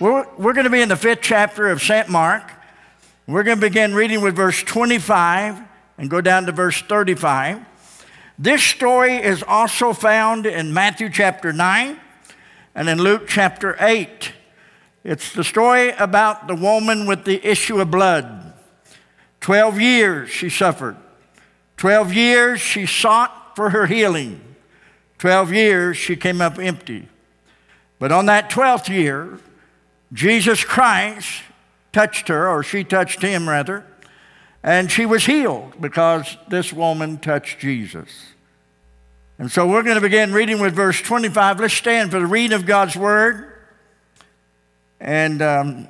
We're, we're going to be in the fifth chapter of St. Mark. We're going to begin reading with verse 25 and go down to verse 35. This story is also found in Matthew chapter 9 and in Luke chapter 8. It's the story about the woman with the issue of blood. 12 years she suffered. 12 years she sought for her healing. 12 years she came up empty. But on that 12th year, Jesus Christ touched her, or she touched him rather, and she was healed because this woman touched Jesus. And so we're going to begin reading with verse 25. Let's stand for the reading of God's word. And um,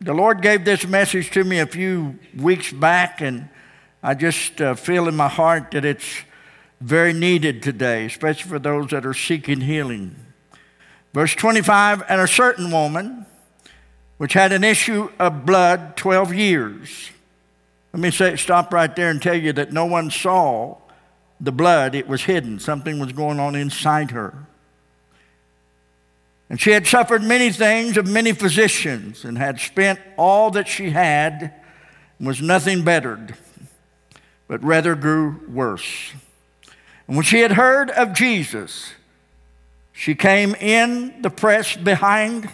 the Lord gave this message to me a few weeks back, and I just uh, feel in my heart that it's very needed today, especially for those that are seeking healing. Verse 25 And a certain woman, which had an issue of blood 12 years. Let me say, stop right there and tell you that no one saw the blood, it was hidden. Something was going on inside her. And she had suffered many things of many physicians and had spent all that she had and was nothing bettered, but rather grew worse. And when she had heard of Jesus, she came in the press behind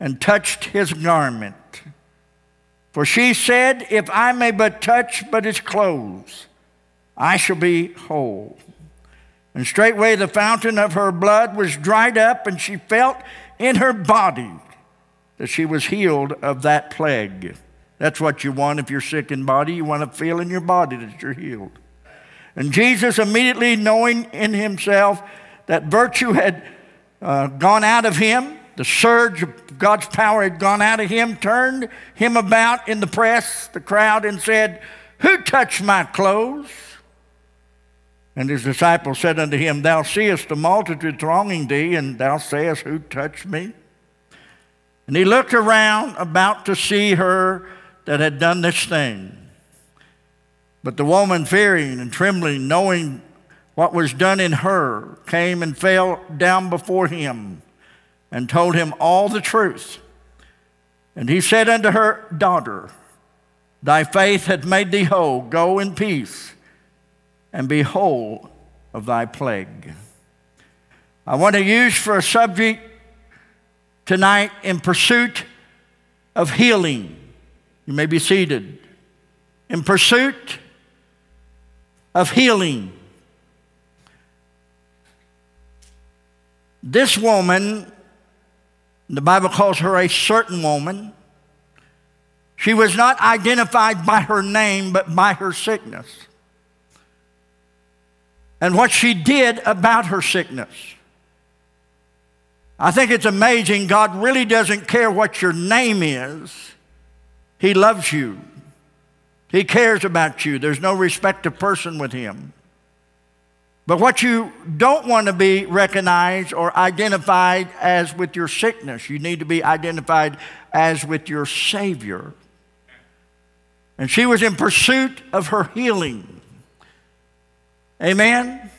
and touched his garment. For she said, If I may but touch but his clothes, I shall be whole. And straightway the fountain of her blood was dried up, and she felt in her body that she was healed of that plague. That's what you want if you're sick in body. You want to feel in your body that you're healed. And Jesus, immediately knowing in himself that virtue had uh, gone out of him, the surge of God's power had gone out of him, turned him about in the press, the crowd, and said, Who touched my clothes? And his disciples said unto him, Thou seest the multitude thronging thee, and thou sayest, Who touched me? And he looked around about to see her that had done this thing. But the woman, fearing and trembling, knowing what was done in her, came and fell down before him and told him all the truth. And he said unto her, Daughter, thy faith hath made thee whole. Go in peace and be whole of thy plague. I want to use for a subject tonight in pursuit of healing. You may be seated. In pursuit of healing. This woman the Bible calls her a certain woman. She was not identified by her name, but by her sickness. And what she did about her sickness. I think it's amazing. God really doesn't care what your name is, He loves you, He cares about you. There's no respect of person with Him. But what you don't want to be recognized or identified as with your sickness, you need to be identified as with your Savior. And she was in pursuit of her healing. Amen?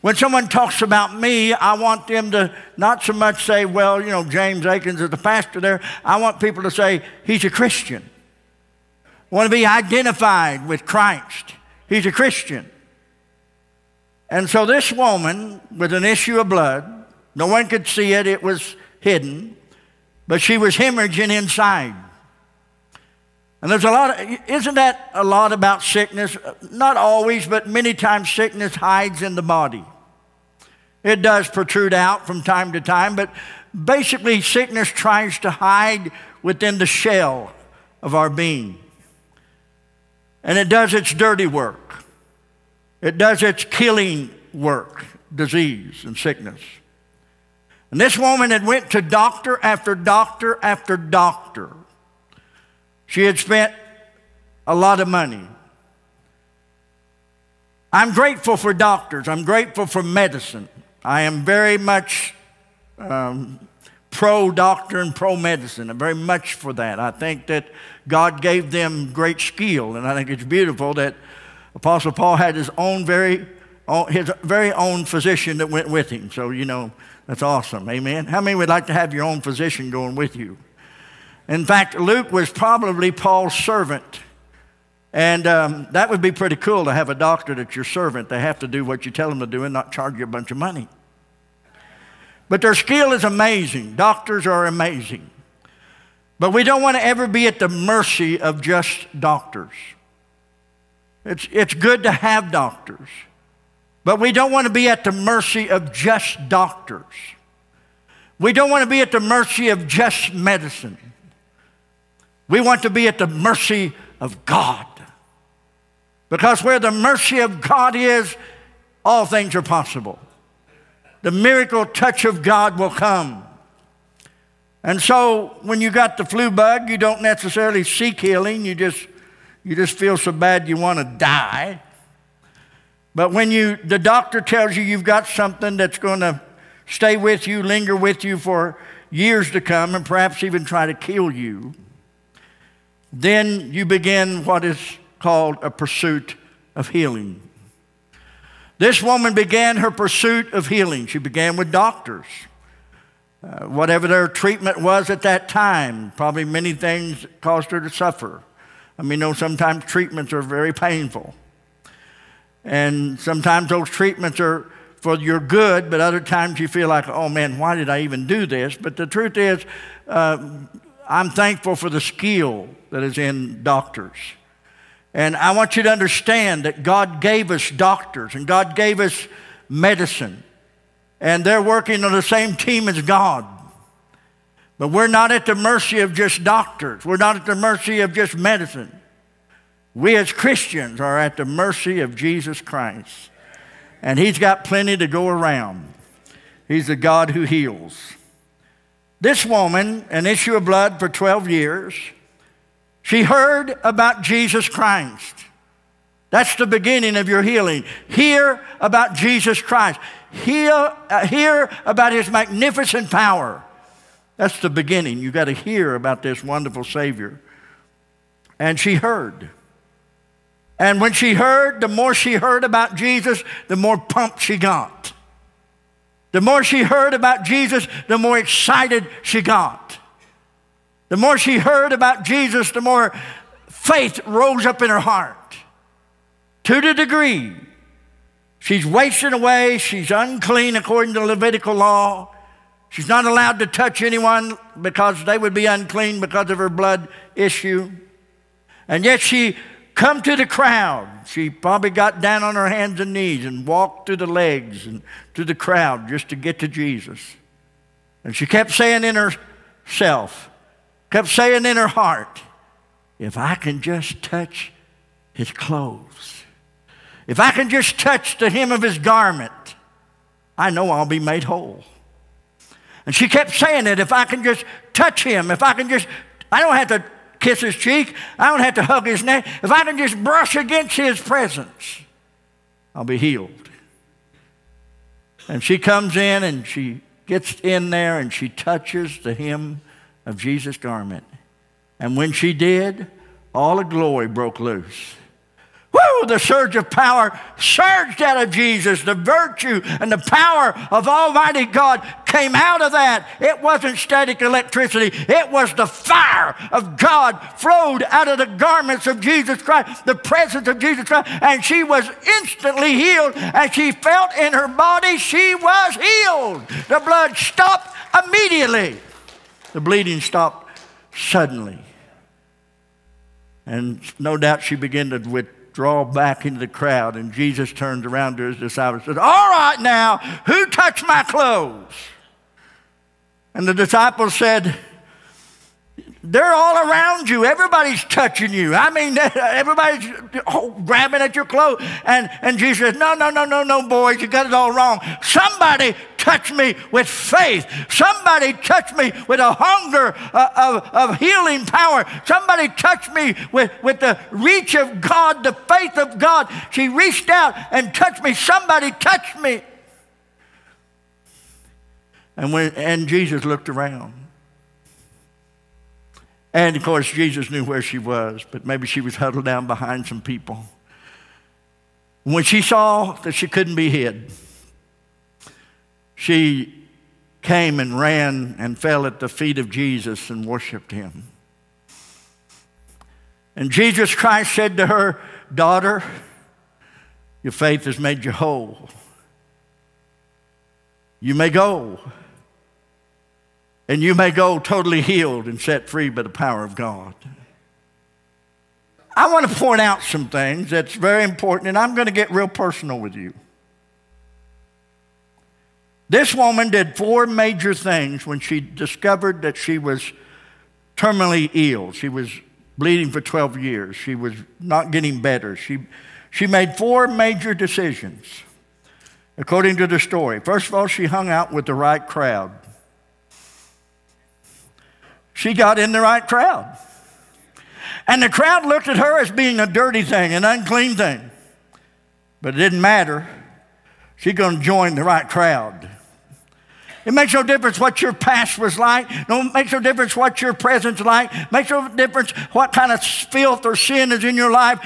When someone talks about me, I want them to not so much say, well, you know, James Akins is the pastor there. I want people to say, he's a Christian. I want to be identified with Christ. He's a Christian. And so this woman with an issue of blood, no one could see it, it was hidden, but she was hemorrhaging inside. And there's a lot of, isn't that a lot about sickness? Not always, but many times sickness hides in the body. It does protrude out from time to time, but basically sickness tries to hide within the shell of our being. And it does its dirty work. It does its killing work, disease and sickness. And this woman had went to doctor after doctor after doctor. She had spent a lot of money. I'm grateful for doctors. I'm grateful for medicine. I am very much um, pro doctor and pro medicine. I'm very much for that. I think that God gave them great skill, and I think it's beautiful that Apostle Paul had his own very his very own physician that went with him. So, you know, that's awesome. Amen. How many would like to have your own physician going with you? In fact, Luke was probably Paul's servant. And um, that would be pretty cool to have a doctor that's your servant. They have to do what you tell them to do and not charge you a bunch of money. But their skill is amazing. Doctors are amazing. But we don't want to ever be at the mercy of just doctors. It's, it's good to have doctors, but we don't want to be at the mercy of just doctors. We don't want to be at the mercy of just medicine. We want to be at the mercy of God. Because where the mercy of God is, all things are possible. The miracle touch of God will come. And so when you got the flu bug, you don't necessarily seek healing, you just you just feel so bad you want to die. But when you, the doctor tells you you've got something that's going to stay with you, linger with you for years to come, and perhaps even try to kill you, then you begin what is called a pursuit of healing. This woman began her pursuit of healing. She began with doctors. Uh, whatever their treatment was at that time, probably many things caused her to suffer. I mean, know sometimes treatments are very painful. And sometimes those treatments are for your good, but other times you feel like, oh man, why did I even do this? But the truth is, uh, I'm thankful for the skill that is in doctors. And I want you to understand that God gave us doctors and God gave us medicine. And they're working on the same team as God. But we're not at the mercy of just doctors, we're not at the mercy of just medicine. We as Christians are at the mercy of Jesus Christ. And He's got plenty to go around. He's the God who heals. This woman, an issue of blood for 12 years, she heard about Jesus Christ. That's the beginning of your healing. Hear about Jesus Christ. Hear, uh, hear about his magnificent power. That's the beginning. You got to hear about this wonderful Savior. And she heard. And when she heard, the more she heard about Jesus, the more pumped she got. The more she heard about Jesus, the more excited she got. The more she heard about Jesus, the more faith rose up in her heart. To the degree she's wasting away, she's unclean according to Levitical law. She's not allowed to touch anyone because they would be unclean because of her blood issue. And yet she come to the crowd. She probably got down on her hands and knees and walked through the legs and to the crowd just to get to Jesus. And she kept saying in herself, kept saying in her heart, if I can just touch his clothes, if I can just touch the hem of his garment, I know I'll be made whole. And she kept saying it if I can just touch him, if I can just, I don't have to kiss his cheek, I don't have to hug his neck, if I can just brush against his presence, I'll be healed. And she comes in and she gets in there and she touches the hem of Jesus' garment. And when she did, all the glory broke loose. Woo! The surge of power surged out of Jesus. The virtue and the power of Almighty God came out of that. It wasn't static electricity, it was the fire of God flowed out of the garments of Jesus Christ, the presence of Jesus Christ. And she was instantly healed. And she felt in her body she was healed. The blood stopped immediately, the bleeding stopped suddenly. And no doubt she began to with draw back into the crowd. And Jesus turned around to his disciples and said, All right, now, who touched my clothes? And the disciples said, they're all around you. Everybody's touching you. I mean, everybody's oh, grabbing at your clothes. And, and Jesus says, No, no, no, no, no, boys, you got it all wrong. Somebody touch me with faith. Somebody touch me with a hunger uh, of, of healing power. Somebody touch me with, with the reach of God, the faith of God. She reached out and touched me. Somebody touched me. And, when, and Jesus looked around. And of course, Jesus knew where she was, but maybe she was huddled down behind some people. When she saw that she couldn't be hid, she came and ran and fell at the feet of Jesus and worshiped him. And Jesus Christ said to her, Daughter, your faith has made you whole. You may go. And you may go totally healed and set free by the power of God. I want to point out some things that's very important, and I'm going to get real personal with you. This woman did four major things when she discovered that she was terminally ill. She was bleeding for 12 years. She was not getting better. She, she made four major decisions, according to the story. First of all, she hung out with the right crowd. She got in the right crowd. And the crowd looked at her as being a dirty thing, an unclean thing. But it didn't matter. She's going to join the right crowd. It makes no difference what your past was like. No, it makes no difference what your present's like. It makes no difference what kind of filth or sin is in your life.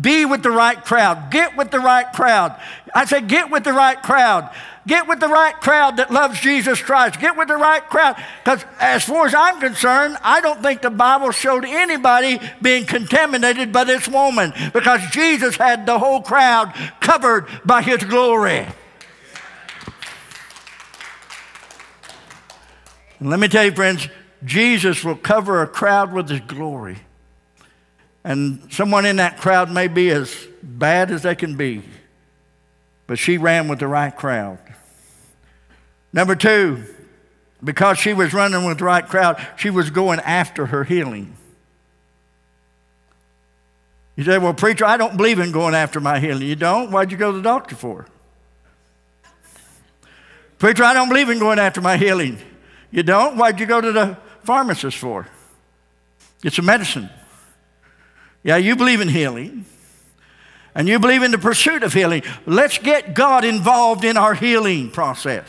Be with the right crowd. Get with the right crowd. I say, get with the right crowd. Get with the right crowd that loves Jesus Christ. Get with the right crowd. Because as far as I'm concerned, I don't think the Bible showed anybody being contaminated by this woman because Jesus had the whole crowd covered by his glory. And let me tell you, friends, Jesus will cover a crowd with his glory. And someone in that crowd may be as bad as they can be, but she ran with the right crowd. Number two, because she was running with the right crowd, she was going after her healing. You say, Well, preacher, I don't believe in going after my healing. You don't? Why'd you go to the doctor for? Preacher, I don't believe in going after my healing. You don't? Why'd you go to the pharmacist for? Get some medicine. Yeah, you believe in healing. And you believe in the pursuit of healing. Let's get God involved in our healing process.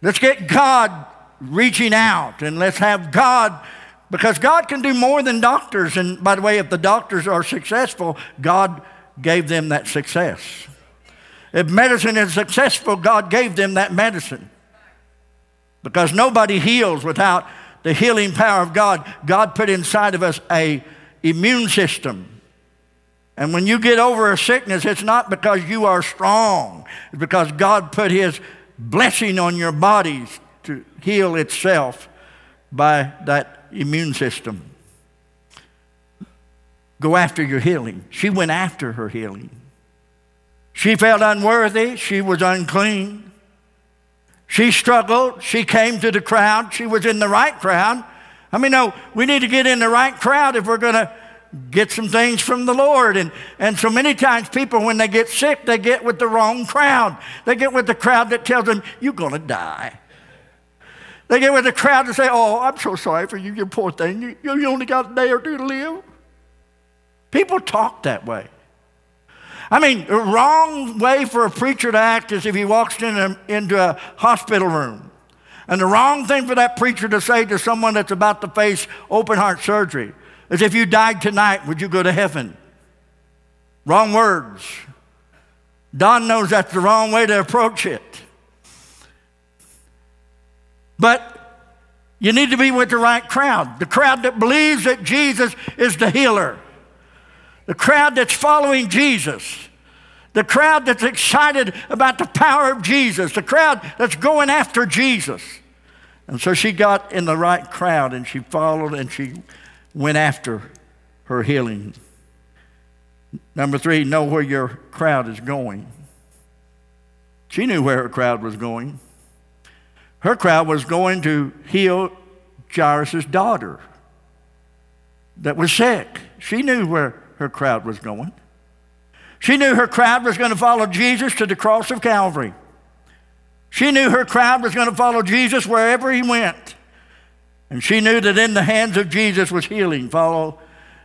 Let's get God reaching out and let's have God, because God can do more than doctors. And by the way, if the doctors are successful, God gave them that success. If medicine is successful, God gave them that medicine. Because nobody heals without the healing power of God. God put inside of us a immune system. And when you get over a sickness, it's not because you are strong. It's because God put his blessing on your bodies to heal itself by that immune system. Go after your healing. She went after her healing. She felt unworthy. She was unclean. She struggled. She came to the crowd. She was in the right crowd. I mean, no, we need to get in the right crowd if we're going to get some things from the Lord. And, and so many times people, when they get sick, they get with the wrong crowd. They get with the crowd that tells them, you're going to die. They get with the crowd and say, oh, I'm so sorry for you, you poor thing. You, you only got a day or two to live. People talk that way. I mean, the wrong way for a preacher to act is if he walks in a, into a hospital room. And the wrong thing for that preacher to say to someone that's about to face open heart surgery is if you died tonight, would you go to heaven? Wrong words. Don knows that's the wrong way to approach it. But you need to be with the right crowd the crowd that believes that Jesus is the healer, the crowd that's following Jesus. The crowd that's excited about the power of Jesus, the crowd that's going after Jesus. And so she got in the right crowd and she followed and she went after her healing. Number three, know where your crowd is going. She knew where her crowd was going. Her crowd was going to heal Jairus' daughter that was sick. She knew where her crowd was going. She knew her crowd was going to follow Jesus to the cross of Calvary. She knew her crowd was going to follow Jesus wherever he went. And she knew that in the hands of Jesus was healing. Follow,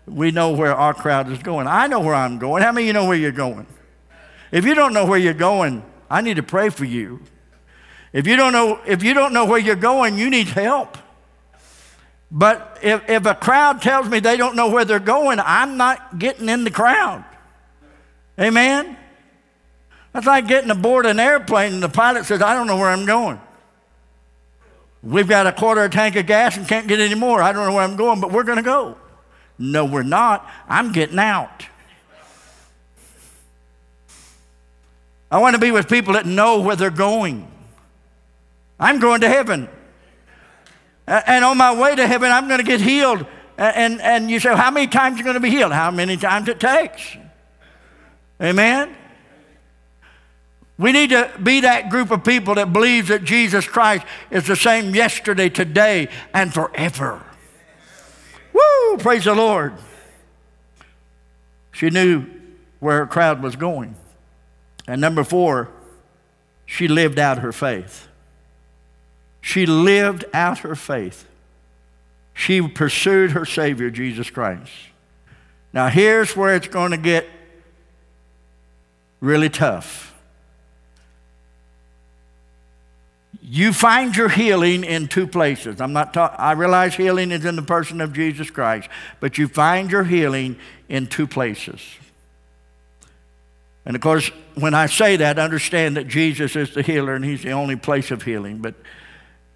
we know where our crowd is going. I know where I'm going. How many of you know where you're going? If you don't know where you're going, I need to pray for you. If you don't know, if you don't know where you're going, you need help. But if, if a crowd tells me they don't know where they're going, I'm not getting in the crowd. Amen? That's like getting aboard an airplane and the pilot says, I don't know where I'm going. We've got a quarter of a tank of gas and can't get any more. I don't know where I'm going, but we're going to go. No, we're not. I'm getting out. I want to be with people that know where they're going. I'm going to heaven. And on my way to heaven, I'm going to get healed. And, and you say, How many times are you going to be healed? How many times it takes? Amen? We need to be that group of people that believes that Jesus Christ is the same yesterday, today, and forever. Woo! Praise the Lord. She knew where her crowd was going. And number four, she lived out her faith. She lived out her faith. She pursued her Savior, Jesus Christ. Now, here's where it's going to get really tough. You find your healing in two places. I'm not I realize healing is in the person of Jesus Christ, but you find your healing in two places. And of course, when I say that, understand that Jesus is the healer and he's the only place of healing. But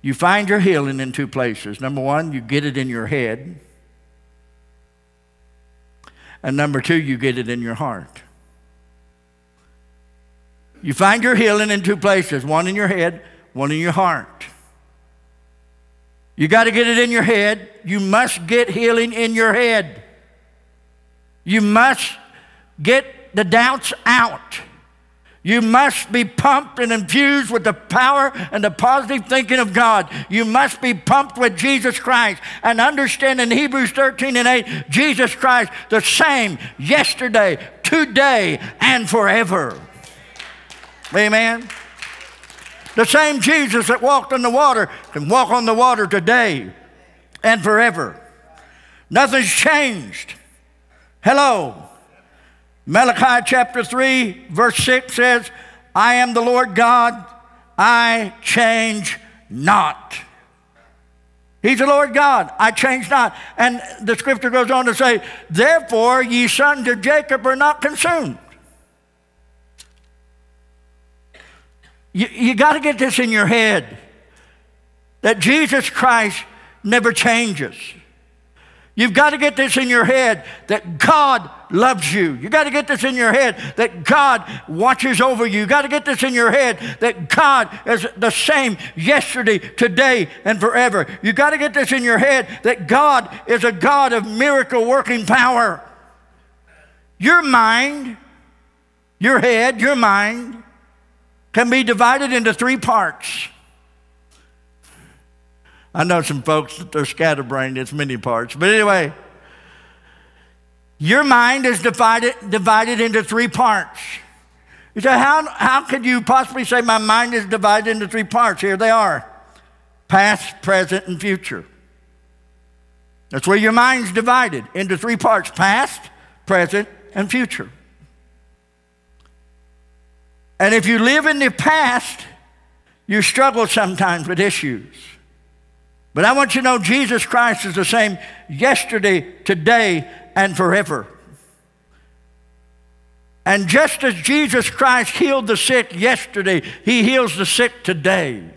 you find your healing in two places. Number one, you get it in your head. And number two, you get it in your heart. You find your healing in two places one in your head, one in your heart. You got to get it in your head. You must get healing in your head. You must get the doubts out. You must be pumped and infused with the power and the positive thinking of God. You must be pumped with Jesus Christ and understand in Hebrews 13 and 8, Jesus Christ, the same yesterday, today, and forever. Amen. The same Jesus that walked on the water can walk on the water today and forever. Nothing's changed. Hello. Malachi chapter 3, verse 6 says, I am the Lord God, I change not. He's the Lord God, I change not. And the scripture goes on to say, Therefore, ye sons of Jacob are not consumed. You, you got to get this in your head that Jesus Christ never changes. You've got to get this in your head that God loves you. You got to get this in your head that God watches over you. You got to get this in your head that God is the same yesterday, today, and forever. You got to get this in your head that God is a God of miracle working power. Your mind, your head, your mind can be divided into three parts. I know some folks that they're scatterbrained, it's many parts. But anyway, your mind is divided, divided into three parts. You say, how, how could you possibly say my mind is divided into three parts? Here they are past, present, and future. That's where your mind's divided into three parts past, present, and future. And if you live in the past, you struggle sometimes with issues. But I want you to know Jesus Christ is the same yesterday, today, and forever. And just as Jesus Christ healed the sick yesterday, he heals the sick today.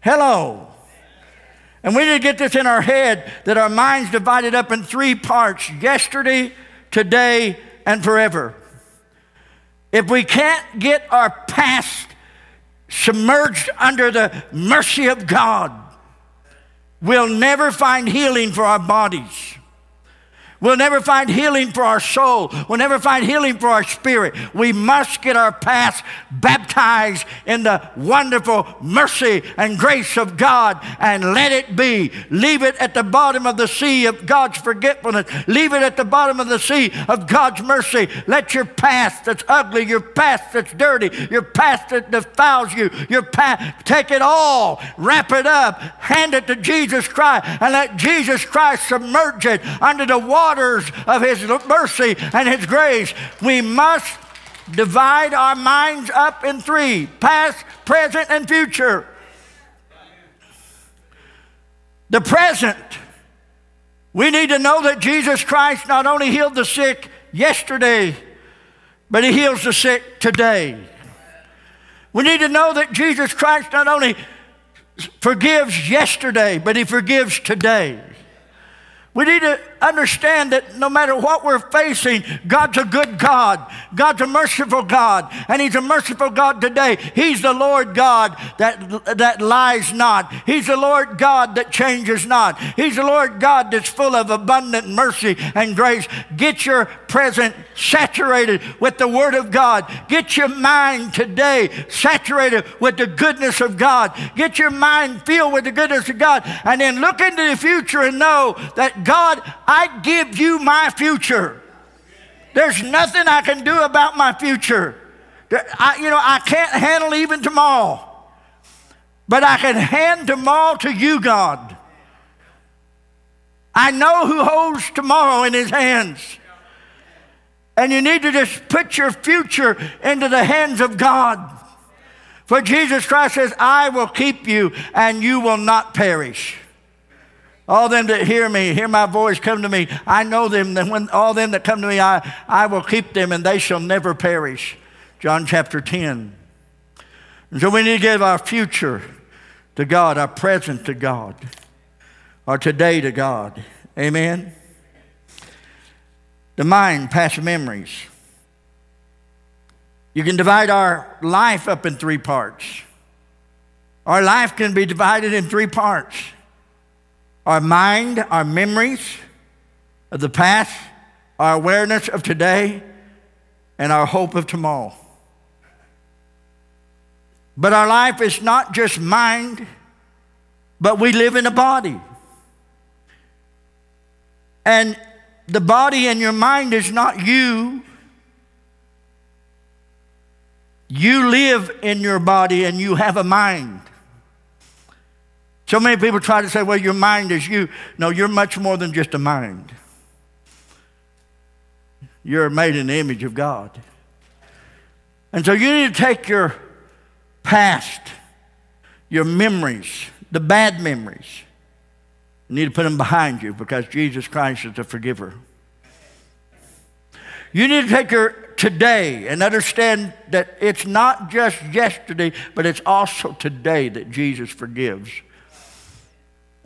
Hello. And we need to get this in our head that our mind's divided up in three parts yesterday, today, and forever. If we can't get our past submerged under the mercy of God, we'll never find healing for our bodies. We'll never find healing for our soul. We'll never find healing for our spirit. We must get our past baptized in the wonderful mercy and grace of God and let it be. Leave it at the bottom of the sea of God's forgetfulness. Leave it at the bottom of the sea of God's mercy. Let your past that's ugly, your past that's dirty, your past that defiles you, your past, take it all, wrap it up, hand it to Jesus Christ, and let Jesus Christ submerge it under the water waters of His mercy and His grace. We must divide our minds up in three past, present, and future. The present, we need to know that Jesus Christ not only healed the sick yesterday, but He heals the sick today. We need to know that Jesus Christ not only forgives yesterday, but He forgives today. We need to understand that no matter what we're facing, God's a good God. God's a merciful God. And He's a merciful God today. He's the Lord God that, that lies not. He's the Lord God that changes not. He's the Lord God that's full of abundant mercy and grace. Get your present saturated with the Word of God. Get your mind today saturated with the goodness of God. Get your mind filled with the goodness of God. And then look into the future and know that God, I give you my future. There's nothing I can do about my future. I, you know, I can't handle even tomorrow. But I can hand tomorrow to you, God. I know who holds tomorrow in his hands. And you need to just put your future into the hands of God. For Jesus Christ says, I will keep you and you will not perish. All them that hear me, hear my voice, come to me. I know them. That when all them that come to me, I, I will keep them, and they shall never perish. John chapter 10. And so we need to give our future to God, our present to God, our today to God. Amen. The mind, past memories. You can divide our life up in three parts. Our life can be divided in three parts our mind, our memories of the past, our awareness of today, and our hope of tomorrow. But our life is not just mind, but we live in a body. And the body and your mind is not you. You live in your body and you have a mind. So many people try to say, well, your mind is you. No, you're much more than just a mind. You're made in the image of God. And so you need to take your past, your memories, the bad memories, you need to put them behind you because Jesus Christ is the forgiver. You need to take your today and understand that it's not just yesterday, but it's also today that Jesus forgives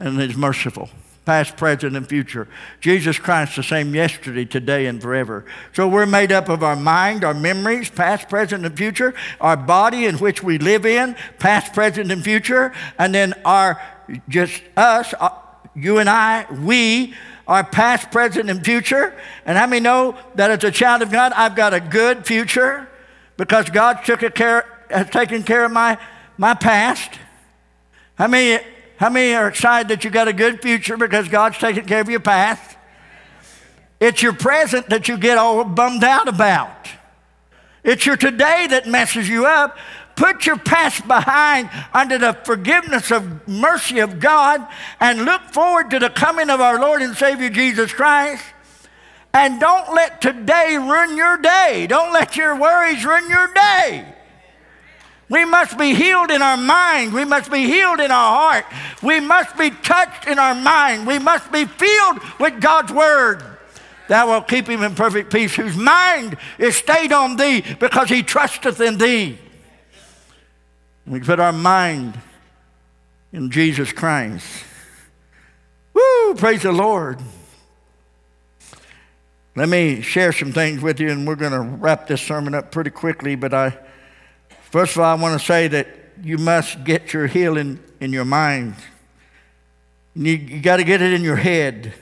and is merciful. Past, present, and future. Jesus Christ the same yesterday, today, and forever. So we're made up of our mind, our memories, past, present, and future, our body in which we live in, past, present, and future, and then our just us, uh, you and I, we, our past, present, and future. And how many know that as a child of God, I've got a good future because God took care, has taken care of my, my past? How many how many are excited that you got a good future because God's taking care of your past? It's your present that you get all bummed out about. It's your today that messes you up. Put your past behind under the forgiveness of mercy of God and look forward to the coming of our Lord and Savior Jesus Christ. And don't let today ruin your day. Don't let your worries ruin your day. We must be healed in our mind. We must be healed in our heart. We must be touched in our mind. We must be filled with God's word. Thou wilt keep him in perfect peace, whose mind is stayed on thee because he trusteth in thee. We put our mind in Jesus Christ. Woo, praise the Lord. Let me share some things with you, and we're going to wrap this sermon up pretty quickly, but I First of all, I want to say that you must get your healing in your mind. You, you got to get it in your head.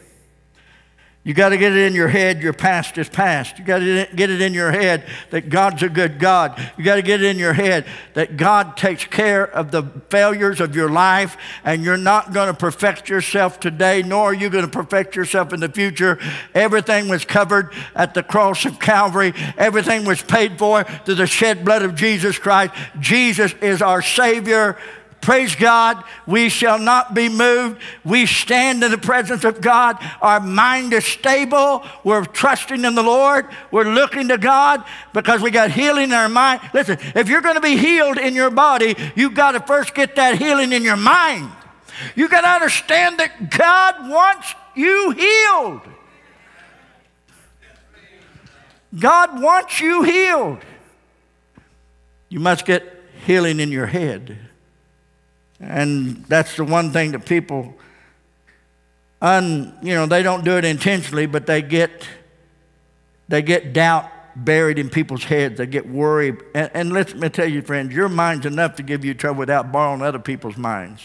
You got to get it in your head your past is past. You got to get it in your head that God's a good God. You got to get it in your head that God takes care of the failures of your life and you're not going to perfect yourself today, nor are you going to perfect yourself in the future. Everything was covered at the cross of Calvary, everything was paid for through the shed blood of Jesus Christ. Jesus is our Savior. Praise God. We shall not be moved. We stand in the presence of God. Our mind is stable. We're trusting in the Lord. We're looking to God because we got healing in our mind. Listen, if you're going to be healed in your body, you've got to first get that healing in your mind. You got to understand that God wants you healed. God wants you healed. You must get healing in your head. And that's the one thing that people, un, you know, they don't do it intentionally, but they get, they get doubt buried in people's heads. They get worried. And, and let me tell you, friends, your mind's enough to give you trouble without borrowing other people's minds.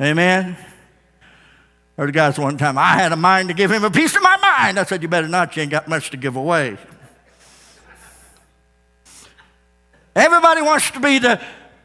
Amen? Or the guys one time, I had a mind to give him a piece of my mind. I said, You better not, you ain't got much to give away. Everybody wants to be the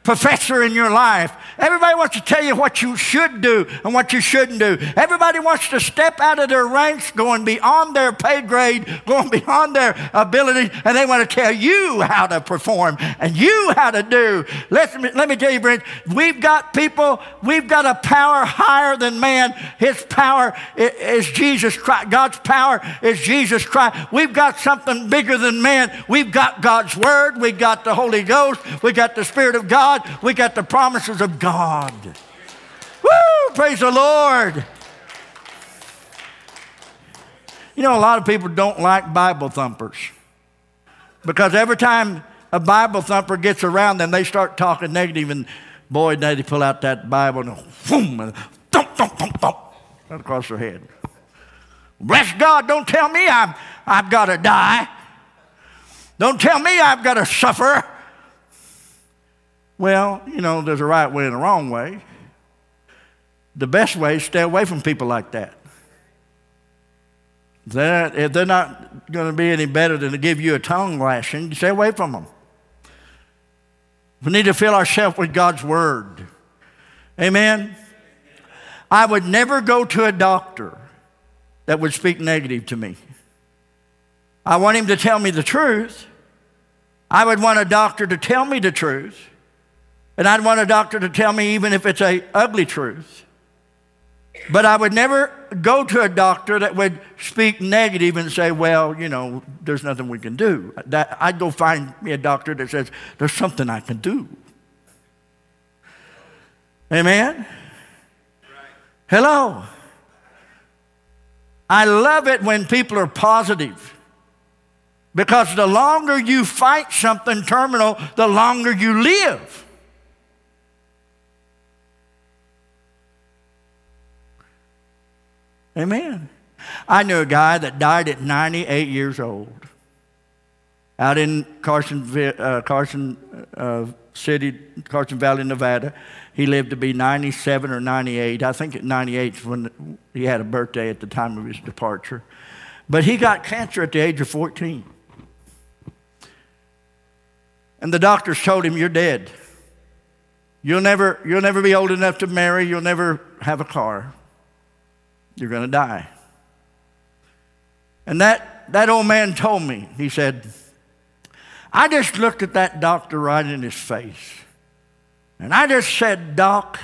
professor in your life. Everybody wants to tell you what you should do and what you shouldn't do. Everybody wants to step out of their ranks, going beyond their pay grade, going beyond their ability, and they want to tell you how to perform and you how to do. Let me, let me tell you, friends, we've got people, we've got a power higher than man. His power is Jesus Christ. God's power is Jesus Christ. We've got something bigger than man. We've got God's Word, we've got the Holy Ghost, we've got the Spirit of God, We've got the promises of God. God. Woo! Praise the Lord. You know, a lot of people don't like Bible thumpers because every time a Bible thumper gets around them, they start talking negative, and boy, they pull out that Bible and and thump, thump, thump, thump, right across their head. Bless God, don't tell me I'm, I've got to die. Don't tell me I've got to suffer. Well, you know, there's a right way and a wrong way. The best way is stay away from people like that. They're, if they're not going to be any better than to give you a tongue lashing, stay away from them. We need to fill ourselves with God's Word. Amen? I would never go to a doctor that would speak negative to me. I want him to tell me the truth. I would want a doctor to tell me the truth. And I'd want a doctor to tell me, even if it's a ugly truth. But I would never go to a doctor that would speak negative and say, well, you know, there's nothing we can do. That, I'd go find me a doctor that says, there's something I can do. Amen? Right. Hello. I love it when people are positive. Because the longer you fight something terminal, the longer you live. Amen. I knew a guy that died at 98 years old out in Carson, uh, Carson uh, City, Carson Valley, Nevada. He lived to be 97 or 98. I think at 98 when he had a birthday at the time of his departure. But he got cancer at the age of 14. And the doctors told him, You're dead. You'll never, you'll never be old enough to marry. You'll never have a car. You're going to die. And that, that old man told me, he said, I just looked at that doctor right in his face. And I just said, Doc,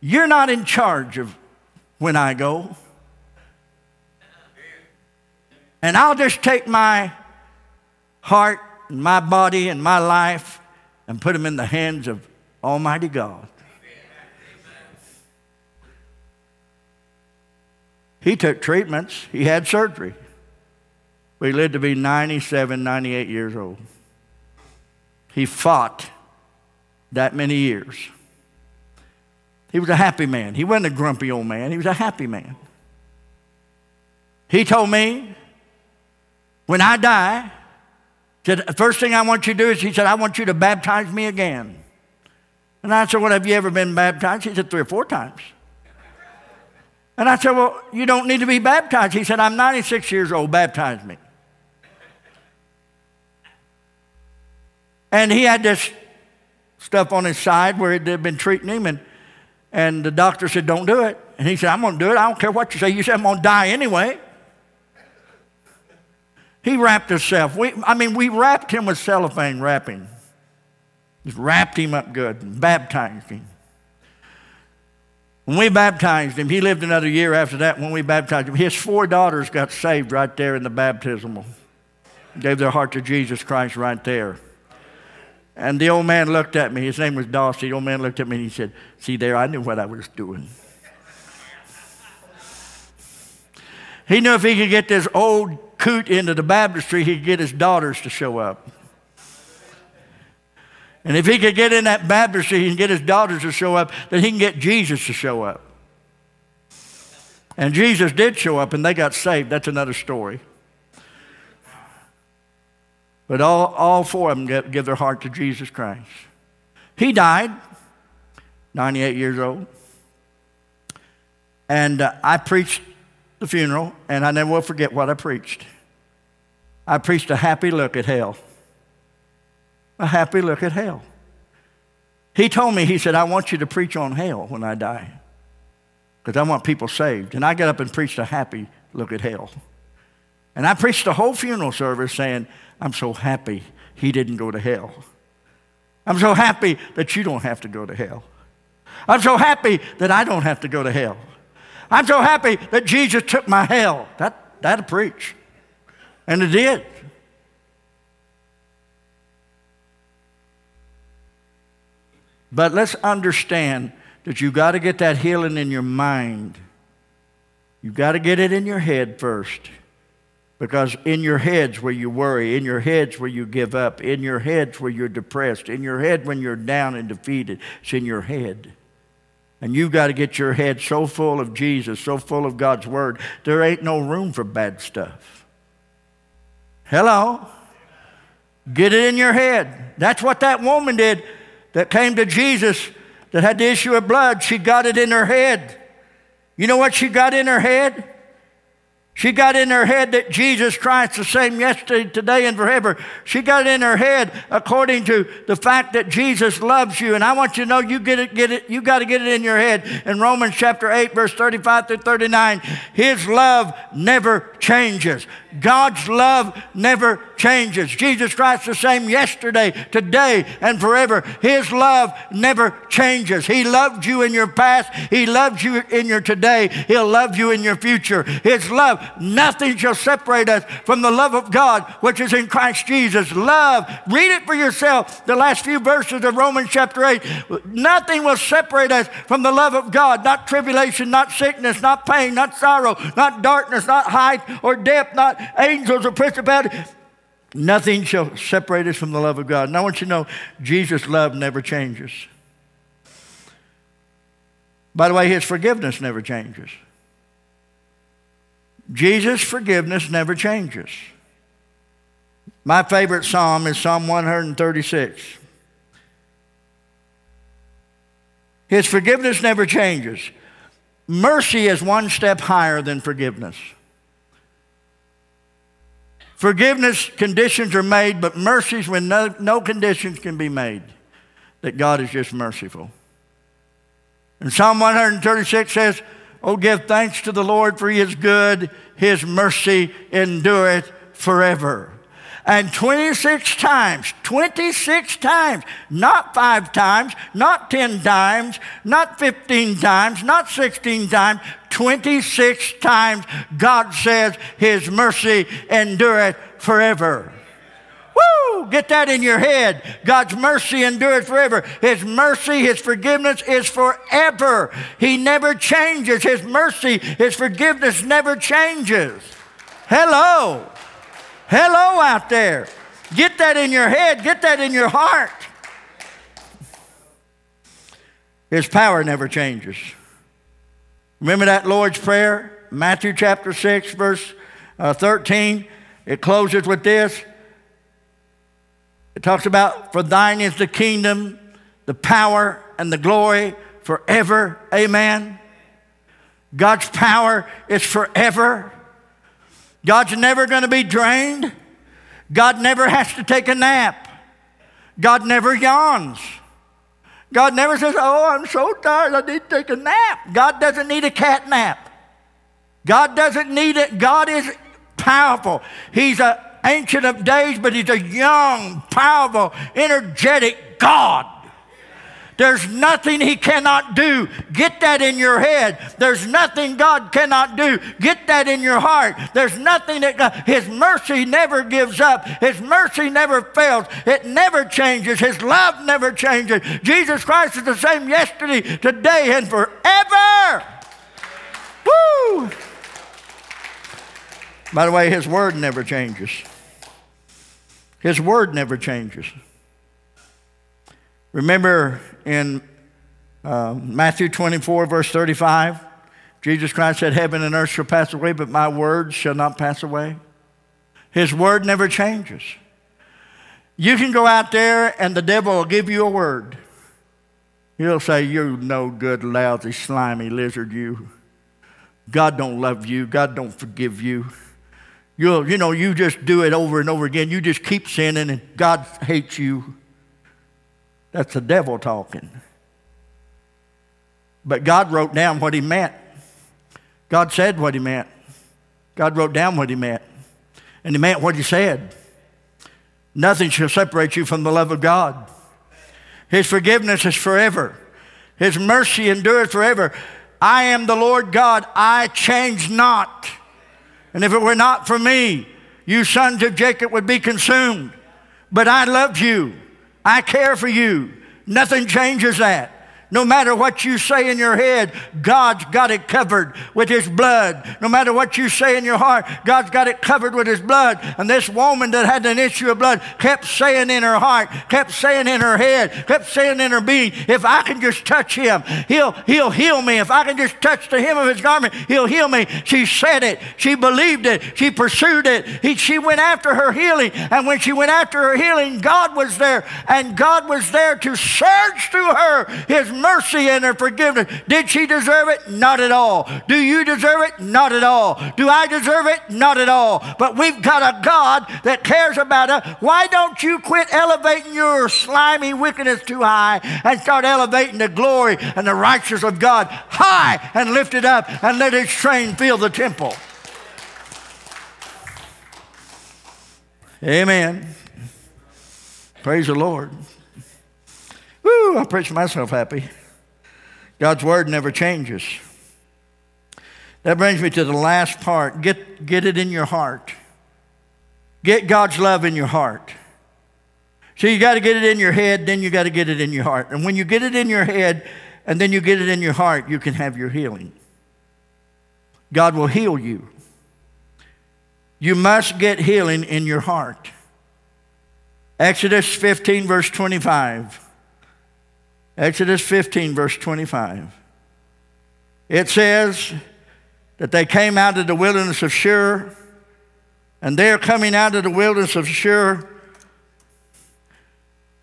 you're not in charge of when I go. And I'll just take my heart and my body and my life and put them in the hands of Almighty God. He took treatments, he had surgery. But he lived to be 97, 98 years old. He fought that many years. He was a happy man. He wasn't a grumpy old man, he was a happy man. He told me, when I die, said, the first thing I want you to do is, he said, I want you to baptize me again. And I said, Well, have you ever been baptized? He said, Three or four times. And I said, Well, you don't need to be baptized. He said, I'm 96 years old, baptize me. And he had this stuff on his side where they'd been treating him, and, and the doctor said, Don't do it. And he said, I'm going to do it. I don't care what you say. You said I'm going to die anyway. He wrapped himself. We, I mean, we wrapped him with cellophane wrapping. Just wrapped him up good and baptized him. When we baptized him, he lived another year after that when we baptized him. His four daughters got saved right there in the baptismal, gave their heart to Jesus Christ right there. And the old man looked at me. His name was Dawsey. The old man looked at me and he said, See there, I knew what I was doing. He knew if he could get this old coot into the baptistry, he'd get his daughters to show up. And if he could get in that baptistry and get his daughters to show up, then he can get Jesus to show up. And Jesus did show up and they got saved. That's another story. But all, all four of them give, give their heart to Jesus Christ. He died, 98 years old. And uh, I preached the funeral, and I never will forget what I preached. I preached a happy look at hell. A happy look at hell. He told me, he said, I want you to preach on hell when I die because I want people saved. And I got up and preached a happy look at hell. And I preached the whole funeral service saying, I'm so happy he didn't go to hell. I'm so happy that you don't have to go to hell. I'm so happy that I don't have to go to hell. I'm so happy that Jesus took my hell. That, that'll preach. And it did. But let's understand that you've got to get that healing in your mind. You've got to get it in your head first. Because in your head's where you worry, in your head's where you give up, in your head's where you're depressed, in your head when you're down and defeated. It's in your head. And you've got to get your head so full of Jesus, so full of God's Word, there ain't no room for bad stuff. Hello? Get it in your head. That's what that woman did that came to Jesus that had the issue of blood. She got it in her head. You know what she got in her head? She got in her head that Jesus Christ the same yesterday, today, and forever. She got in her head according to the fact that Jesus loves you. And I want you to know you get it, get it, you got to get it in your head. In Romans chapter 8, verse 35 through 39, his love never changes. God's love never changes. Jesus Christ the same yesterday, today, and forever. His love never changes. He loved you in your past. He loves you in your today. He'll love you in your future. His love, nothing shall separate us from the love of God, which is in Christ Jesus. Love, read it for yourself. The last few verses of Romans chapter 8. Nothing will separate us from the love of God. Not tribulation, not sickness, not pain, not sorrow, not darkness, not height or depth, not angels or principalities. Nothing shall separate us from the love of God. And I want you to know Jesus' love never changes. By the way, his forgiveness never changes. Jesus' forgiveness never changes. My favorite psalm is Psalm 136. His forgiveness never changes. Mercy is one step higher than forgiveness. Forgiveness conditions are made, but mercies when no, no conditions can be made. That God is just merciful. And Psalm 136 says, Oh, give thanks to the Lord, for he is good, his mercy endureth forever. And 26 times, 26 times, not five times, not 10 times, not 15 times, not 16 times, 26 times God says his mercy endureth forever. Get that in your head. God's mercy endures forever. His mercy, His forgiveness is forever. He never changes. His mercy, His forgiveness never changes. Hello. Hello out there. Get that in your head, get that in your heart. His power never changes. Remember that Lord's Prayer? Matthew chapter 6, verse uh, 13. It closes with this. It talks about, For thine is the kingdom, the power, and the glory forever. Amen. God's power is forever. God's never going to be drained. God never has to take a nap. God never yawns. God never says, Oh, I'm so tired, I need to take a nap. God doesn't need a cat nap. God doesn't need it. God is powerful. He's an ancient of days, but he's a young, powerful, energetic God. There's nothing He cannot do. Get that in your head. There's nothing God cannot do. Get that in your heart. There's nothing that God, His mercy never gives up. His mercy never fails. It never changes. His love never changes. Jesus Christ is the same yesterday, today, and forever. Woo! By the way, His word never changes. His word never changes. Remember in uh, Matthew 24, verse 35, Jesus Christ said, Heaven and earth shall pass away, but my words shall not pass away. His word never changes. You can go out there and the devil will give you a word. He'll say, You no good, lousy, slimy lizard, you. God don't love you. God don't forgive you. You'll, you know, you just do it over and over again. You just keep sinning and God hates you. That's the devil talking. But God wrote down what he meant. God said what he meant. God wrote down what he meant. And he meant what he said. Nothing shall separate you from the love of God. His forgiveness is forever. His mercy endures forever. I am the Lord God. I change not. And if it were not for me, you sons of Jacob would be consumed. But I love you. I care for you. Nothing changes that. No matter what you say in your head, God's got it covered with His blood. No matter what you say in your heart, God's got it covered with His blood. And this woman that had an issue of blood kept saying in her heart, kept saying in her head, kept saying in her being, if I can just touch Him, He'll, he'll heal me. If I can just touch the hem of His garment, He'll heal me. She said it. She believed it. She pursued it. He, she went after her healing. And when she went after her healing, God was there. And God was there to search through her His mercy and her forgiveness. Did she deserve it? Not at all. Do you deserve it? Not at all. Do I deserve it? Not at all. But we've got a God that cares about us. Why don't you quit elevating your slimy wickedness too high and start elevating the glory and the righteousness of God high and lift it up and let His train fill the temple? Amen. Praise the Lord. Woo, I preach myself happy. God's word never changes. That brings me to the last part. Get, get it in your heart. Get God's love in your heart. So you got to get it in your head, then you got to get it in your heart. And when you get it in your head and then you get it in your heart, you can have your healing. God will heal you. You must get healing in your heart. Exodus 15, verse 25. Exodus 15, verse 25. It says that they came out of the wilderness of Shur, and they're coming out of the wilderness of Shur.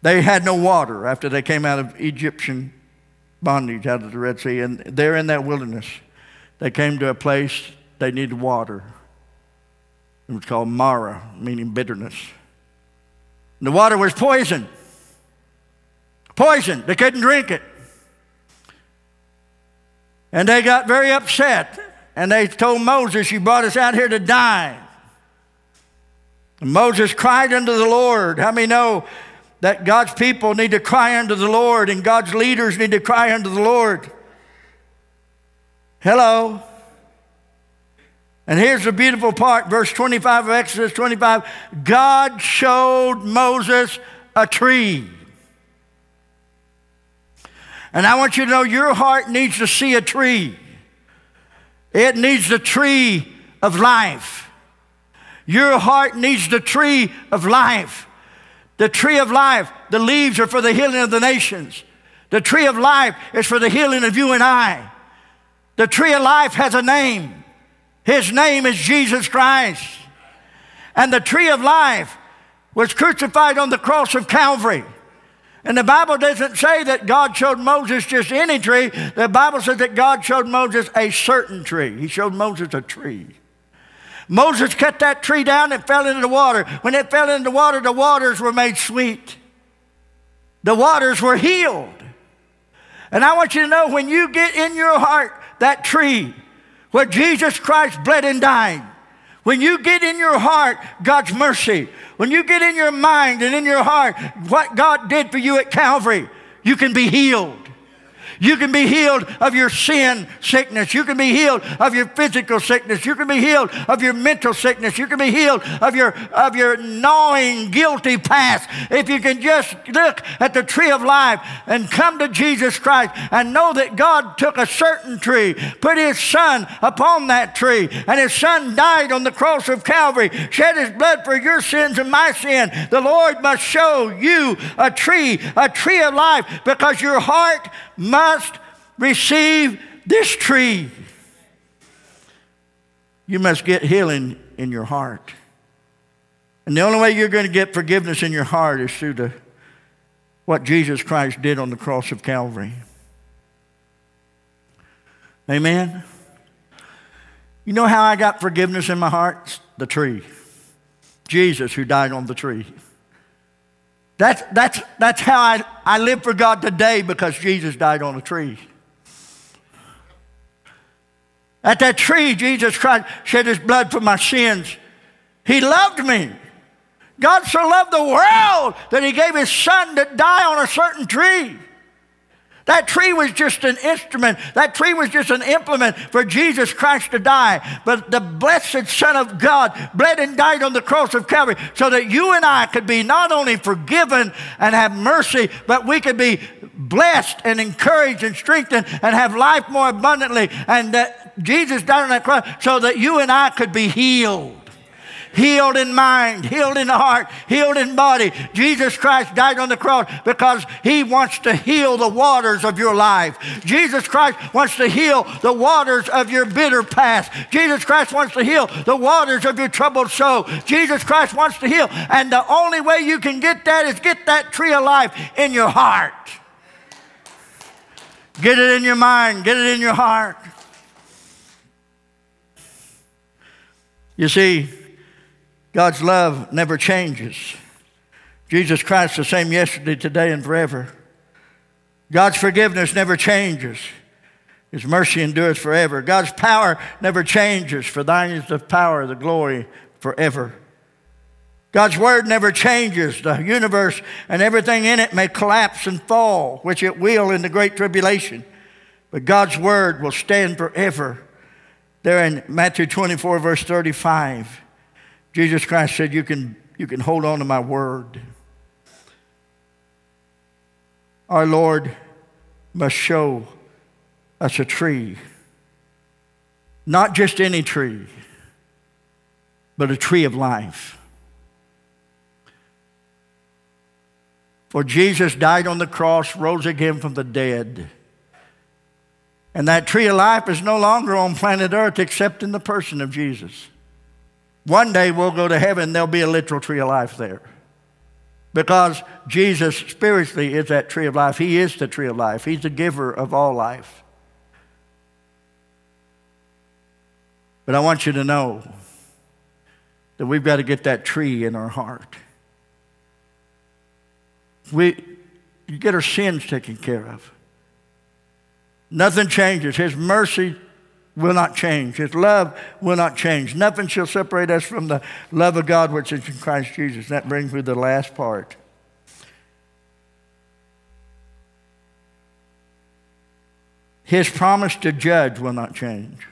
They had no water after they came out of Egyptian bondage out of the Red Sea, and they're in that wilderness. They came to a place they needed water. It was called Marah, meaning bitterness. And the water was poison. Poison. They couldn't drink it. And they got very upset. And they told Moses, You brought us out here to die. And Moses cried unto the Lord. How many know that God's people need to cry unto the Lord and God's leaders need to cry unto the Lord? Hello. And here's the beautiful part, verse 25 of Exodus 25. God showed Moses a tree. And I want you to know your heart needs to see a tree. It needs the tree of life. Your heart needs the tree of life. The tree of life, the leaves are for the healing of the nations. The tree of life is for the healing of you and I. The tree of life has a name. His name is Jesus Christ. And the tree of life was crucified on the cross of Calvary. And the Bible doesn't say that God showed Moses just any tree. The Bible says that God showed Moses a certain tree. He showed Moses a tree. Moses cut that tree down and fell into the water. When it fell into the water, the waters were made sweet. The waters were healed. And I want you to know when you get in your heart that tree where Jesus Christ bled and died, when you get in your heart God's mercy, when you get in your mind and in your heart what God did for you at Calvary, you can be healed. You can be healed of your sin sickness. You can be healed of your physical sickness. You can be healed of your mental sickness. You can be healed of your, of your gnawing, guilty past. If you can just look at the tree of life and come to Jesus Christ and know that God took a certain tree, put his son upon that tree, and his son died on the cross of Calvary, shed his blood for your sins and my sin. The Lord must show you a tree, a tree of life, because your heart must receive this tree. You must get healing in your heart. And the only way you're going to get forgiveness in your heart is through the, what Jesus Christ did on the cross of Calvary. Amen? You know how I got forgiveness in my heart? The tree. Jesus, who died on the tree. That's, that's, that's how I, I live for God today because Jesus died on a tree. At that tree, Jesus Christ shed his blood for my sins. He loved me. God so loved the world that he gave his son to die on a certain tree. That tree was just an instrument. That tree was just an implement for Jesus Christ to die. But the blessed Son of God bled and died on the cross of Calvary so that you and I could be not only forgiven and have mercy, but we could be blessed and encouraged and strengthened and have life more abundantly. And that Jesus died on that cross so that you and I could be healed healed in mind, healed in heart, healed in body. Jesus Christ died on the cross because he wants to heal the waters of your life. Jesus Christ wants to heal the waters of your bitter past. Jesus Christ wants to heal the waters of your troubled soul. Jesus Christ wants to heal. And the only way you can get that is get that tree of life in your heart. Get it in your mind, get it in your heart. You see, God's love never changes. Jesus Christ, the same yesterday, today, and forever. God's forgiveness never changes. His mercy endures forever. God's power never changes, for thine is the power, the glory forever. God's word never changes. The universe and everything in it may collapse and fall, which it will in the great tribulation. But God's word will stand forever. There in Matthew 24, verse 35. Jesus Christ said, You can, you can hold on to my word. Our Lord must show us a tree, not just any tree, but a tree of life. For Jesus died on the cross, rose again from the dead. And that tree of life is no longer on planet Earth except in the person of Jesus. One day we'll go to heaven, there'll be a literal tree of life there. Because Jesus spiritually is that tree of life. He is the tree of life, He's the giver of all life. But I want you to know that we've got to get that tree in our heart. We get our sins taken care of. Nothing changes. His mercy will not change. His love will not change. Nothing shall separate us from the love of God which is in Christ Jesus. That brings me to the last part. His promise to judge will not change.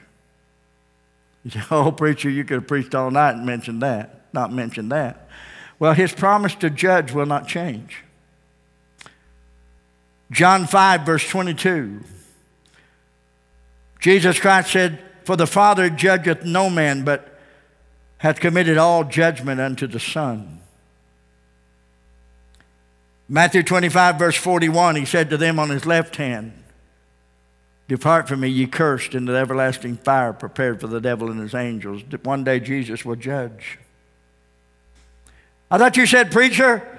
You say, oh, preacher, you could have preached all night and mentioned that, not mentioned that. Well, his promise to judge will not change. John 5, verse 22. Jesus Christ said, For the Father judgeth no man, but hath committed all judgment unto the Son. Matthew 25, verse 41, he said to them on his left hand, Depart from me, ye cursed, into the everlasting fire prepared for the devil and his angels. One day Jesus will judge. I thought you said, Preacher,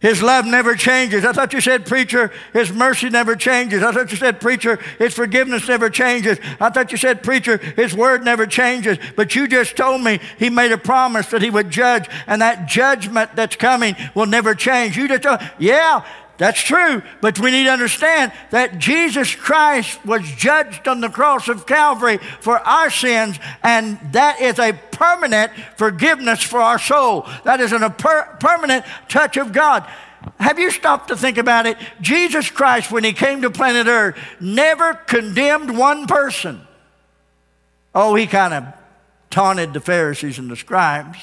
his love never changes. I thought you said, preacher, his mercy never changes. I thought you said, preacher, his forgiveness never changes. I thought you said, preacher, his word never changes. But you just told me he made a promise that he would judge, and that judgment that's coming will never change. You just told, yeah, that's true, but we need to understand that Jesus Christ was judged on the cross of Calvary for our sins, and that is a permanent forgiveness for our soul. That is a per- permanent touch of God. have you stopped to think about it? Jesus Christ, when he came to planet Earth, never condemned one person. Oh, he kind of taunted the Pharisees and the scribes.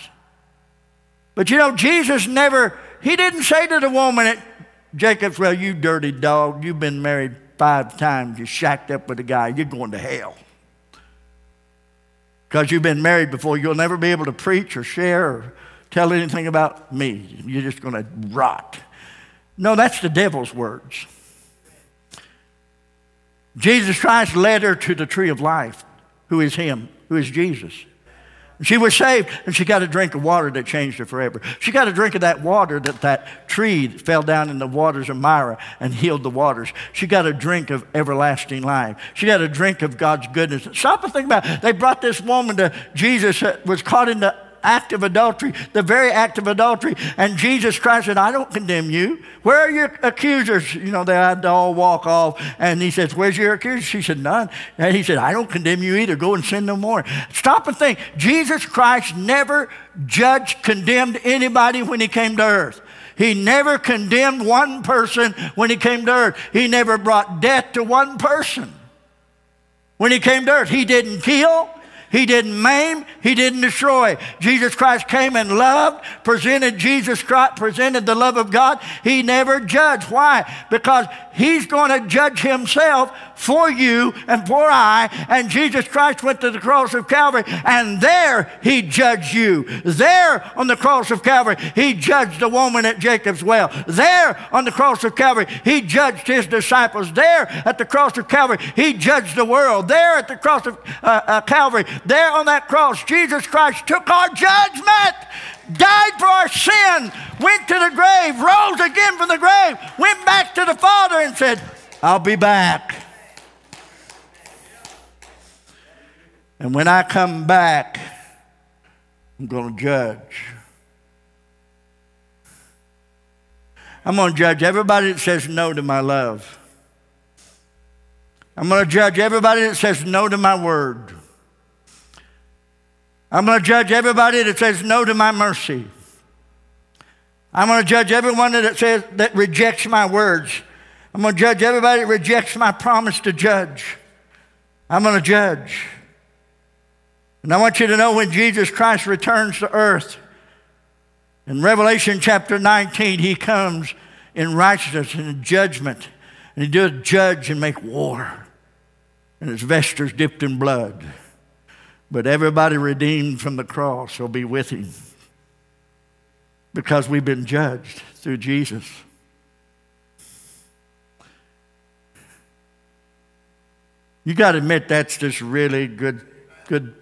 But you know, Jesus never, he didn't say to the woman at Jacob's, Well, you dirty dog, you've been married five times, you shacked up with a guy, you're going to hell. Because you've been married before, you'll never be able to preach or share or tell anything about me. You're just going to rot. No, that's the devil's words. Jesus Christ led her to the tree of life, who is Him, who is Jesus. She was saved, and she got a drink of water that changed her forever. She got a drink of that water that that tree fell down in the waters of Marah and healed the waters. She got a drink of everlasting life. She got a drink of God's goodness. Stop and think about it. They brought this woman to Jesus that was caught in the act of adultery, the very act of adultery. And Jesus Christ said, I don't condemn you. Where are your accusers? You know, they had to all walk off. And he says, Where's your accuser? She said, None. And he said, I don't condemn you either. Go and sin no more. Stop and think. Jesus Christ never judged, condemned anybody when he came to earth. He never condemned one person when he came to earth. He never brought death to one person when he came to earth. He didn't kill, he didn't maim, he didn't destroy. Jesus Christ came and loved, presented Jesus Christ, presented the love of God. He never judged. Why? Because he's going to judge himself for you and for I. And Jesus Christ went to the cross of Calvary, and there he judged you. There on the cross of Calvary, he judged the woman at Jacob's well. There on the cross of Calvary, he judged his disciples. There at the cross of Calvary, he judged the world. There at the cross of uh, uh, Calvary, there on that cross, Jesus Christ took our judgment, died for our sin, went to the grave, rose again from the grave, went back to the Father and said, I'll be back. And when I come back, I'm going to judge. I'm going to judge everybody that says no to my love. I'm going to judge everybody that says no to my word. I'm going to judge everybody that says no to my mercy. I'm going to judge everyone that says that rejects my words. I'm going to judge everybody that rejects my promise to judge. I'm going to judge. And I want you to know when Jesus Christ returns to earth, in Revelation chapter 19, he comes in righteousness and in judgment. And he does judge and make war. And his vesture dipped in blood. But everybody redeemed from the cross will be with him because we've been judged through Jesus. You got to admit that's just really good, good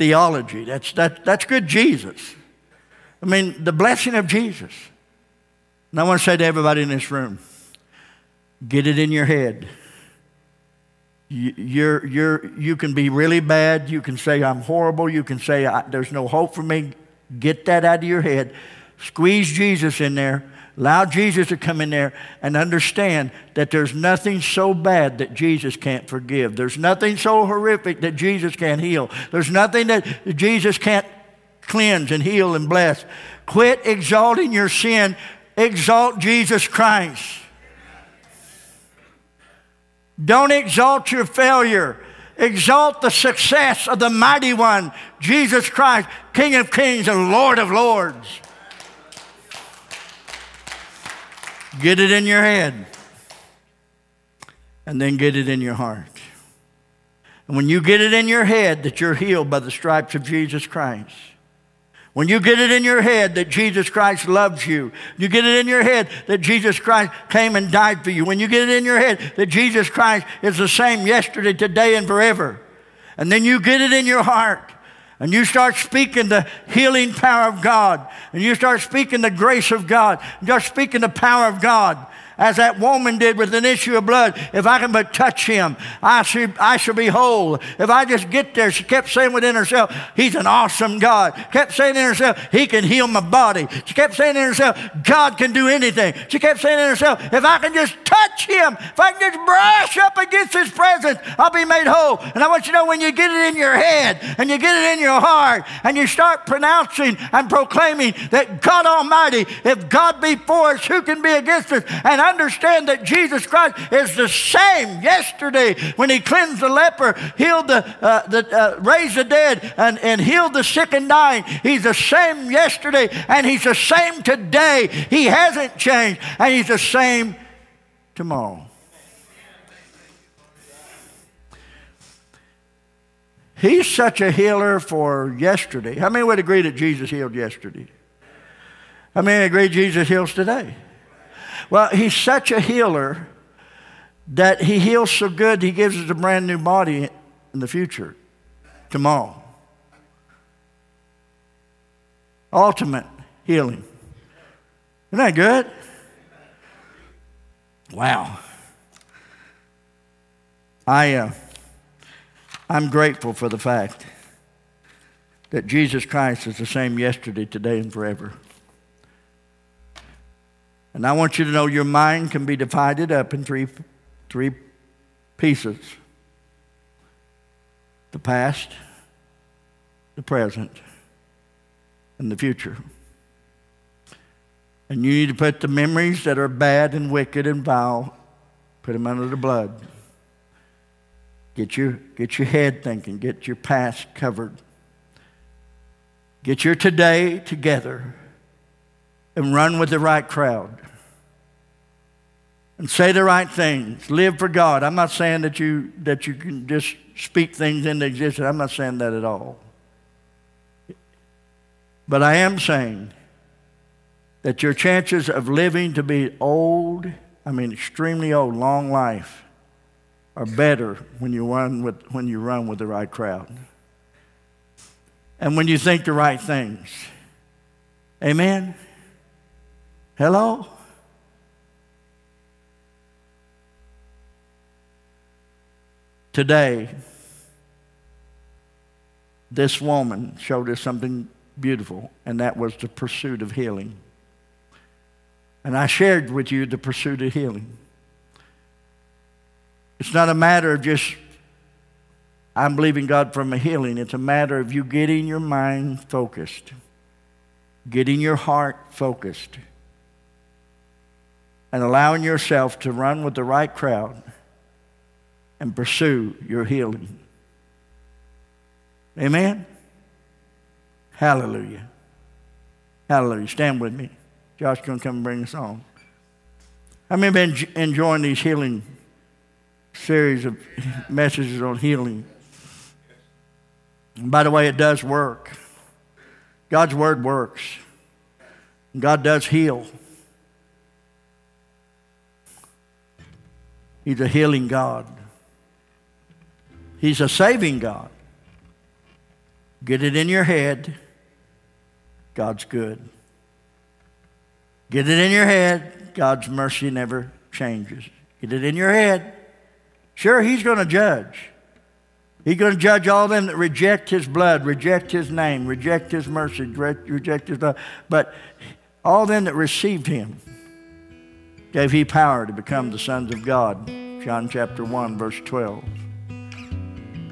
theology. That's, that, that's good Jesus. I mean, the blessing of Jesus. And I want to say to everybody in this room get it in your head you're, you're, you can be really bad. You can say, I'm horrible. You can say, there's no hope for me. Get that out of your head. Squeeze Jesus in there. Allow Jesus to come in there and understand that there's nothing so bad that Jesus can't forgive. There's nothing so horrific that Jesus can't heal. There's nothing that Jesus can't cleanse and heal and bless. Quit exalting your sin, exalt Jesus Christ. Don't exalt your failure. Exalt the success of the mighty one, Jesus Christ, King of kings and Lord of lords. Get it in your head and then get it in your heart. And when you get it in your head that you're healed by the stripes of Jesus Christ, when you get it in your head that Jesus Christ loves you, you get it in your head that Jesus Christ came and died for you, when you get it in your head that Jesus Christ is the same yesterday, today, and forever, and then you get it in your heart, and you start speaking the healing power of God, and you start speaking the grace of God, and you start speaking the power of God, as that woman did with an issue of blood. If I can but touch him, I shall, I shall be whole. If I just get there, she kept saying within herself, He's an awesome God. Kept saying in herself, He can heal my body. She kept saying in herself, God can do anything. She kept saying in herself, If I can just touch him, if I can just brush up against his presence, I'll be made whole. And I want you to know when you get it in your head and you get it in your heart and you start pronouncing and proclaiming that God Almighty, if God be for us, who can be against us? And understand that Jesus Christ is the same yesterday when he cleansed the leper, healed the, uh, the uh, raised the dead, and, and healed the sick and dying. He's the same yesterday and he's the same today. He hasn't changed and he's the same tomorrow. He's such a healer for yesterday. How many would agree that Jesus healed yesterday? How many agree Jesus heals today? Well, he's such a healer that he heals so good he gives us a brand new body in the future, tomorrow. Ultimate healing. Isn't that good? Wow. I. Uh, I'm grateful for the fact that Jesus Christ is the same yesterday, today, and forever. And I want you to know your mind can be divided up in three, three pieces the past, the present, and the future. And you need to put the memories that are bad and wicked and vile, put them under the blood. Get your, get your head thinking, get your past covered. Get your today together and run with the right crowd. And say the right things. Live for God. I'm not saying that you, that you can just speak things into existence. I'm not saying that at all. But I am saying that your chances of living to be old, I mean extremely old, long life, are better when you run with, when you run with the right crowd. And when you think the right things. Amen? Hello? Today, this woman showed us something beautiful, and that was the pursuit of healing. And I shared with you the pursuit of healing. It's not a matter of just, I'm believing God for a healing. It's a matter of you getting your mind focused, getting your heart focused, and allowing yourself to run with the right crowd and pursue your healing. Amen? Hallelujah. Hallelujah. Stand with me. Josh going to come and bring us on. How many been enjoying these healing series of messages on healing. And by the way, it does work. God's word works. God does heal. He's a healing God. He's a saving God. Get it in your head. God's good. Get it in your head. God's mercy never changes. Get it in your head. Sure, he's going to judge. He's going to judge all them that reject his blood, reject his name, reject his mercy, reject his love. But all them that received him gave he power to become the sons of God. John chapter 1, verse 12.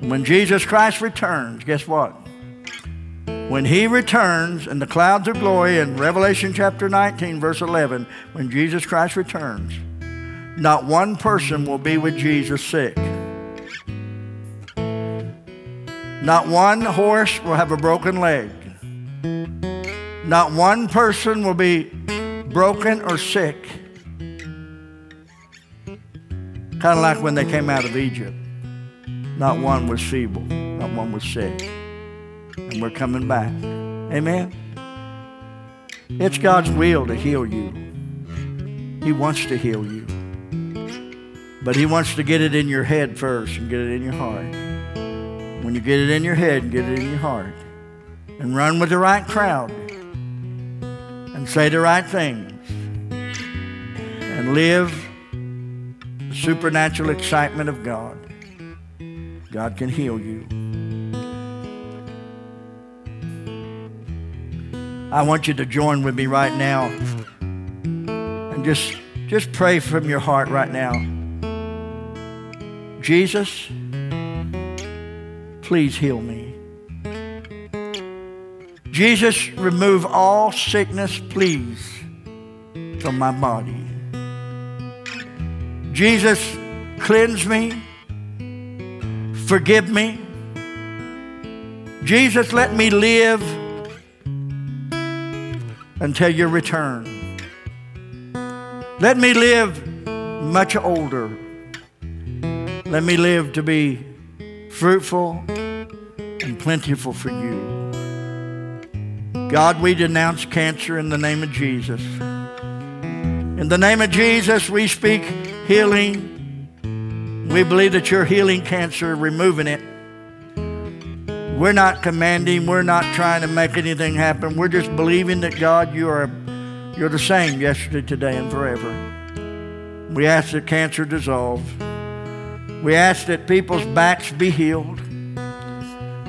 When Jesus Christ returns, guess what? When he returns in the clouds of glory in Revelation chapter 19, verse 11, when Jesus Christ returns, not one person will be with Jesus sick. Not one horse will have a broken leg. Not one person will be broken or sick. Kind of like when they came out of Egypt. Not one was feeble, not one was sick. And we're coming back. Amen? It's God's will to heal you, He wants to heal you. But He wants to get it in your head first and get it in your heart. When you get it in your head and get it in your heart, and run with the right crowd, and say the right things, and live supernatural excitement of God, God can heal you. I want you to join with me right now and just, just pray from your heart right now. Jesus, please heal me. Jesus, remove all sickness, please, from my body. Jesus, cleanse me, forgive me. Jesus, let me live until your return. Let me live much older. Let me live to be fruitful and plentiful for you. God, we denounce cancer in the name of Jesus. In the name of Jesus, we speak healing. We believe that you're healing cancer, removing it. We're not commanding, we're not trying to make anything happen. We're just believing that God, you are you're the same yesterday, today, and forever. We ask that cancer dissolve. We ask that people's backs be healed.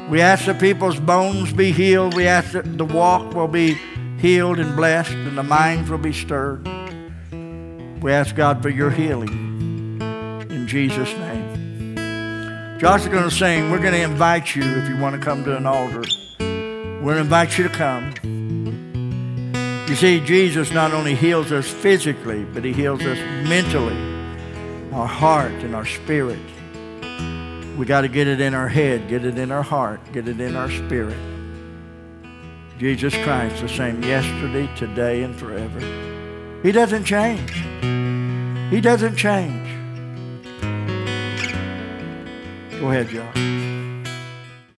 We ask that people's bones be healed. We ask that the walk will be healed and blessed and the minds will be stirred. We ask God for your healing in Jesus' name. Josh is going to sing. We're going to invite you if you want to come to an altar. We're going to invite you to come. You see, Jesus not only heals us physically, but he heals us mentally, our heart and our spirit. We got to get it in our head, get it in our heart, get it in our spirit. Jesus Christ, the same yesterday, today, and forever. He doesn't change. He doesn't change. Go ahead, John.